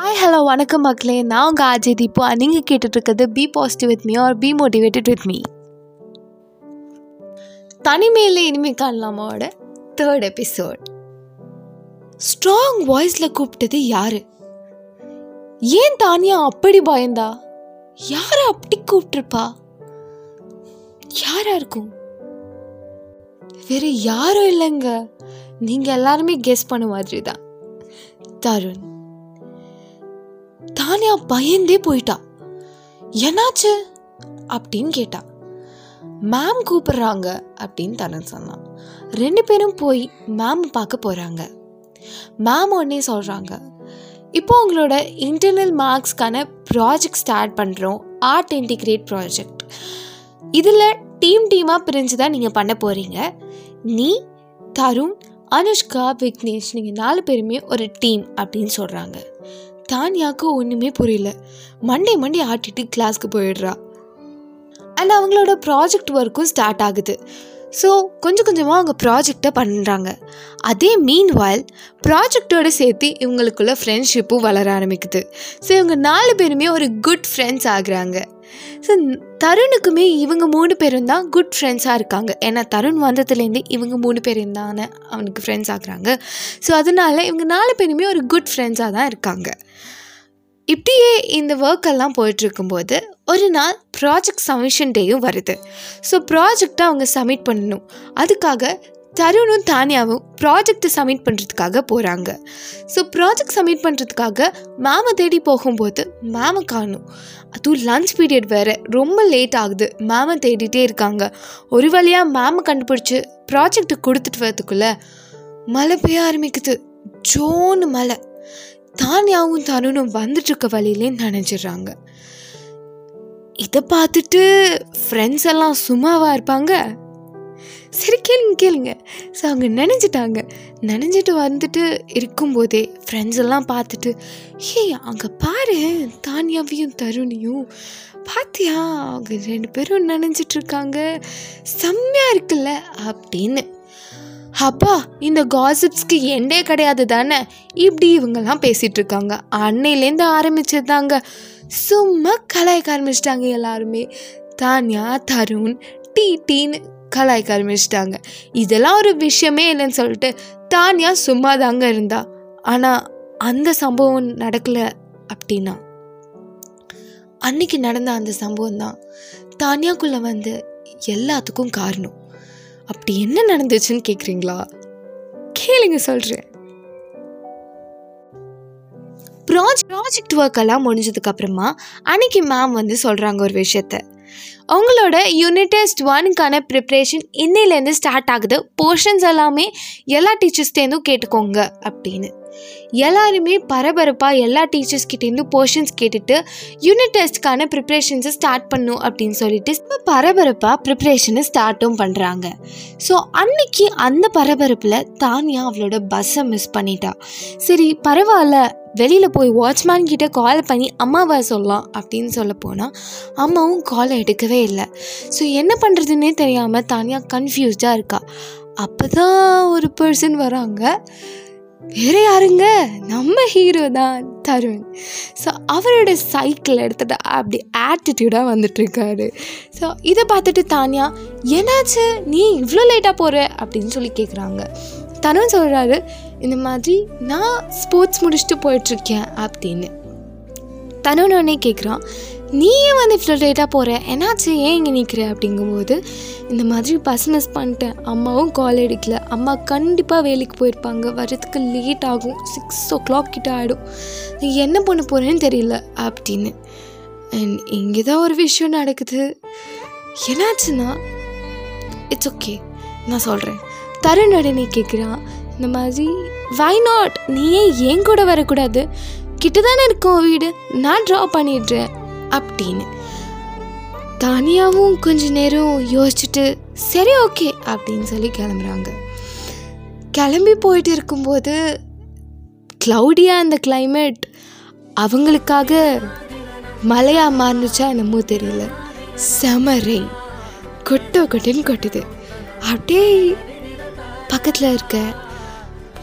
Hi hello வணக்கம் மக்களே. நான் உங்கள் அஜய் தீபா. நீங்கள் கேட்டுட்ருக்கிறது be positive with me or be motivated with me தனிமையில் இனிமே காணலாமாவோட தேர்ட் எபிசோட் ஸ்ட்ராங் வாய்ஸில் கூப்பிட்டது யார்? ஏன் தானியா அப்படி பயந்தா? யாரை அப்படி கூப்பிட்டுருப்பா? யாராக இருக்கும்? வேறு யாரும் இல்லைங்க. நீங்கள் எல்லாருமே கெஸ் பண்ண மாதிரி தான் தருண். தானியா பயந்தே போயிட்டா. என்னாச்சு? அப்படின்னு கேட்டா. மேம் கூப்பிடுறாங்க அப்படின்னு தனன் சொன்னான் ரெண்டு பேரும் போய் மேம் பார்க்க போகிறாங்க மேம் உடனே சொல்கிறாங்க இப்போ உங்களோட இன்டர்னல் மார்க்ஸ்க்கான ப்ராஜெக்ட் ஸ்டார்ட் பண்ணுறோம் ஆர்ட் இன்டிகிரேட் ப்ராஜெக்ட் இதில் டீம் டீமாக பிரிஞ்சு தான் நீங்கள் பண்ண போகிறீங்க நீ தருண் அனுஷ்கா விக்னேஷ் நீங்கள் நாலு பேருமே ஒரு டீம் அப்படின்னு சொல்கிறாங்க தானியாவுக்கு ஒன்றுமே புரியல. மண்டே மண்டே ஆட்டிட்டு கிளாஸ்க்கு போயிடுறா. அண்ட் அவங்களோட ப்ராஜெக்ட் ஒர்க்கும் ஸ்டார்ட் ஆகுது. ஸோ கொஞ்சம் கொஞ்சமாக அவங்க ப்ராஜெக்டை பண்ணுறாங்க அதே மீன் வாயில் ப்ராஜெக்டோடு சேர்த்து இவங்களுக்குள்ள ஃப்ரெண்ட்ஷிப்பும் வளர ஆரம்பிக்குது. ஸோ இவங்க நாலு பேருமே ஒரு குட் ஃப்ரெண்ட்ஸ் ஆகுறாங்க. ஸோ தருணுக்குமே இவங்க மூணு பேரும் தான் குட் ஃப்ரெண்ட்ஸாக இருக்காங்க. ஏன்னா தருண் வந்ததுலேருந்து இவங்க மூணு பேரும் தானே அவனுக்கு ஃப்ரெண்ட்ஸ் ஆகுறாங்க ஸோ அதனால இவங்க நாலு பேருமே ஒரு குட் ஃப்ரெண்ட்ஸாக தான் இருக்காங்க. இப்படியே இந்த ஒர்க் எல்லாம் ஒரு நாள் ப்ராஜெக்ட் சப்மிஷன் டேயும் வருது. ஸோ ப்ராஜெக்டை அவங்க சப்மிட் பண்ணணும். அதுக்காக தருணும் தானியாவும் ப்ராஜெக்ட் சப்மிட் பண்ணுறதுக்காக போகிறாங்க ஸோ ப்ராஜெக்ட் சப்மிட் பண்ணுறதுக்காக மேமை தேடி போகும்போது மேமை காணும். அதுவும் லன்ச் பீரியட் வேறு ரொம்ப லேட் ஆகுது. மேமை தேடிட்டே இருக்காங்க. ஒரு வழியாக மேமை கண்டுபிடிச்சி ப்ராஜெக்ட் கொடுத்துட்டு வரதுக்குள்ளே மழை பெய்ய ஆரம்பிக்குது. ஜோன்னு மழை. தானியாவும் தருணும் வந்துட்டுருக்க வழியிலே நினைச்சிடுறாங்க இதை பார்த்துட்டு ஃப்ரெண்ட்ஸ் எல்லாம் சும்மாவாக இருப்பாங்க? சரி கேளுங்க கேளுங்க. ஸோ அவங்க நினைஞ்சிட்டாங்க. நினைஞ்சிட்டு வந்துட்டு இருக்கும்போதே ஃப்ரெண்ட்ஸ் எல்லாம் பார்த்துட்டு ஹே அங்கே பாரு தானியாவையும் தருணியும். பார்த்தியா அவங்க ரெண்டு பேரும் நினைஞ்சிட்ருக்காங்க செம்மையாக இருக்குல்ல? அப்படின்னு. அப்பா இந்த காசிப்ஸ்க்கு எண்டே கிடையாது தானே? இப்படி இவங்கெல்லாம் பேசிகிட்டு இருக்காங்க. அன்னையிலேருந்து ஆரம்பிச்சது தாங்க. சும்மா கலாய்க்க ஆரம்பிச்சிட்டாங்க எல்லாருமே. தானியா தருண் டீ டீன்னு கலாய்க்க ஆரம்பிச்சிட்டாங்க இதெல்லாம் ஒரு விஷயமே இல்லைன்னு சொல்லிட்டு தானியா சும்மா தாங்க இருந்தா. ஆனால் அந்த சம்பவம் நடக்கலை அப்படின்னா? அன்னைக்கு நடந்த அந்த சம்பவம் தான் தானியாக்குள்ளே வந்து எல்லாத்துக்கும் காரணம். அப்படி என்ன நடந்துச்சுன்னு கேட்குறீங்களா கேளுங்க சொல்கிறேன் ப்ராஜெக்ட் ப்ராஜெக்ட் ஒர்க் எல்லாம் முடிஞ்சதுக்கு அப்புறமா அன்னைக்கு மேம் வந்து சொல்கிறாங்க ஒரு விஷயத்த. அவங்களோட யூனிட் டெஸ்ட் ஒனுக்கான ப்ரிப்ரேஷன் இன்னிலேருந்து ஸ்டார்ட் ஆகுது. போர்ஷன்ஸ் எல்லாமே எல்லா டீச்சர்ஸ்டேருந்தும் கேட்டுக்கோங்க அப்படின்னு. எல்லாருமே பரபரப்பாக எல்லா டீச்சர்ஸ்கிட்டேருந்து போர்ஷன்ஸ் கேட்டுட்டு யூனிட் டெஸ்ட்க்கான ப்ரிப்ரேஷன்ஸை ஸ்டார்ட் பண்ணும் அப்படின்னு சொல்லிட்டு பரபரப்பாக ப்ரிப்ரேஷனை ஸ்டார்ட்டும் பண்ணுறாங்க ஸோ அன்னைக்கு அந்த பரபரப்பில் தானியா அவளோட பஸ்ஸை மிஸ் பண்ணிட்டா. சரி பரவாயில்ல வெளியில் போய் வாட்ச்மேன் கிட்ட கால் பண்ணி அம்மாவை சொல்லலாம் அப்படின்னு சொல்ல போனால் அம்மாவும் காலை எடுக்கவே இல்லை. ஸோ என்ன பண்ணுறதுன்னே தெரியாமல் தானியாக கன்ஃபியூஸ்டாக இருக்கா. அப்போ தான் ஒரு பர்சன் வராங்க. வேறு யாருங்க? நம்ம ஹீரோ தான் தருண். ஸோ அவரோட சைக்கிள் எடுத்துகிட்டு அப்படி ஆட்டிடியூடாக வந்துட்டுருக்காரு. ஸோ இதை பார்த்துட்டு தானியா என்னாச்சு? நீ இவ்வளோ லேட்டாக போகிற அப்படின்னு சொல்லி கேட்குறாங்க தருண் சொல்கிறாரு இந்த மாதிரி நான் ஸ்போர்ட்ஸ் முடிச்சுட்டு போயிட்டுருக்கேன் அப்படின்னு. தருண் கேட்குறான் நீயே வந்து இவ்வளோ லேட்டாக போகிற என்னாச்சு? ஏன் இங்கே நிற்கிற அப்படிங்கும்போது இந்த மாதிரி பஸ் மிஸ் பண்ணிட்டேன். அம்மாவும் கால் எடுக்கல. அம்மா கண்டிப்பாக வேலைக்கு போயிருப்பாங்க. வர்றதுக்கு லேட் ஆகும். சிக்ஸ் ஓ கிளாக் கிட்ட ஆகிடும் நீ என்ன பண்ண போகிறேன்னு தெரியல அப்படின்னு. அண்ட் இங்கே தான் ஒரு விஷயம் நடக்குது. என்னாச்சுன்னா இட்ஸ் ஓகே நான் சொல்கிறேன் தருண் உடனே கேட்குறான் இந்த மாதிரி வை நாட் நீ ஏன் என் கூட வரக்கூடாது. கிட்ட தானே இருக்கும் வீடு. நான் ட்ரா பண்ணிடுறேன். அப்படின்னு தானியாவும் கொஞ்ச நேரம் யோசிச்சுட்டு சரி ஓகே அப்படின்னு சொல்லி கிளம்புறாங்க. கிளம்பி போயிட்டு இருக்கும்போது க்ளவுடியாக அந்த கிளைமேட் அவங்களுக்காக மழையாக மாறுனுச்சா என்னமோ தெரியல. செம ரெயின் கொட்டோ கொட்டின்னு கொட்டுது. அப்படியே பக்கத்தில் இருக்க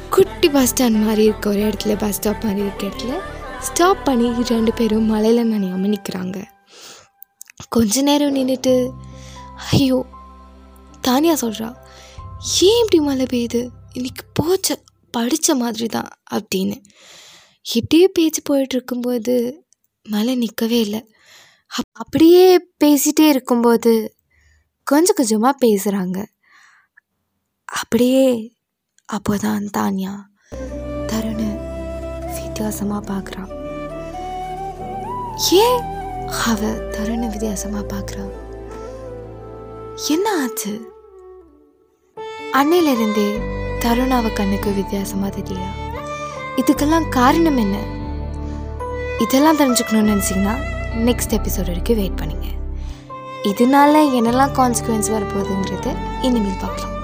குட்டி பஸ் ஸ்டாண்ட் மாதிரி இருக்க ஒரு இடத்துல பஸ் ஸ்டாப் மாதிரி இருக்க இடத்துல ஸ்டாப் பண்ணி ரெண்டு பேரும் மலையில் நனையாமல் நிற்கிறாங்க கொஞ்ச நேரம் நின்றுட்டு ஐயோ தானியா சொல்கிறா ஏன் இப்படி மழை பெய்யுது? இன்னைக்கு போச்ச படித்த மாதிரி தான் அப்படின்னு. இப்படியே பேச்சு போயிட்டு இருக்கும்போது மழை நிற்கவே இல்லை. அப்படியே பேசிகிட்டே இருக்கும்போது கொஞ்சம் கொஞ்சமாக பேசுகிறாங்க அப்படியே அப்போதான் தானியா வித்தியாசமாக பார்க்குறா ஏன் அவ தருணை வித்தியாசமாக பார்க்குறா என்ன ஆச்சு? அன்னையிலிருந்தே தருண் அவ கண்ணுக்கு வித்தியாசமாக தெரியல இதுக்கெல்லாம் காரணம் என்ன? இதெல்லாம் தெரிஞ்சுக்கணும்னு நினச்சிங்கன்னா நெக்ஸ்ட் எபிசோட் வரைக்கும் வெயிட் பண்ணுங்க. இதனால என்னெல்லாம் கான்சிக்வன்ஸ் வரப்போகுதுங்கிறத இனிமேல் பார்க்கலாம்.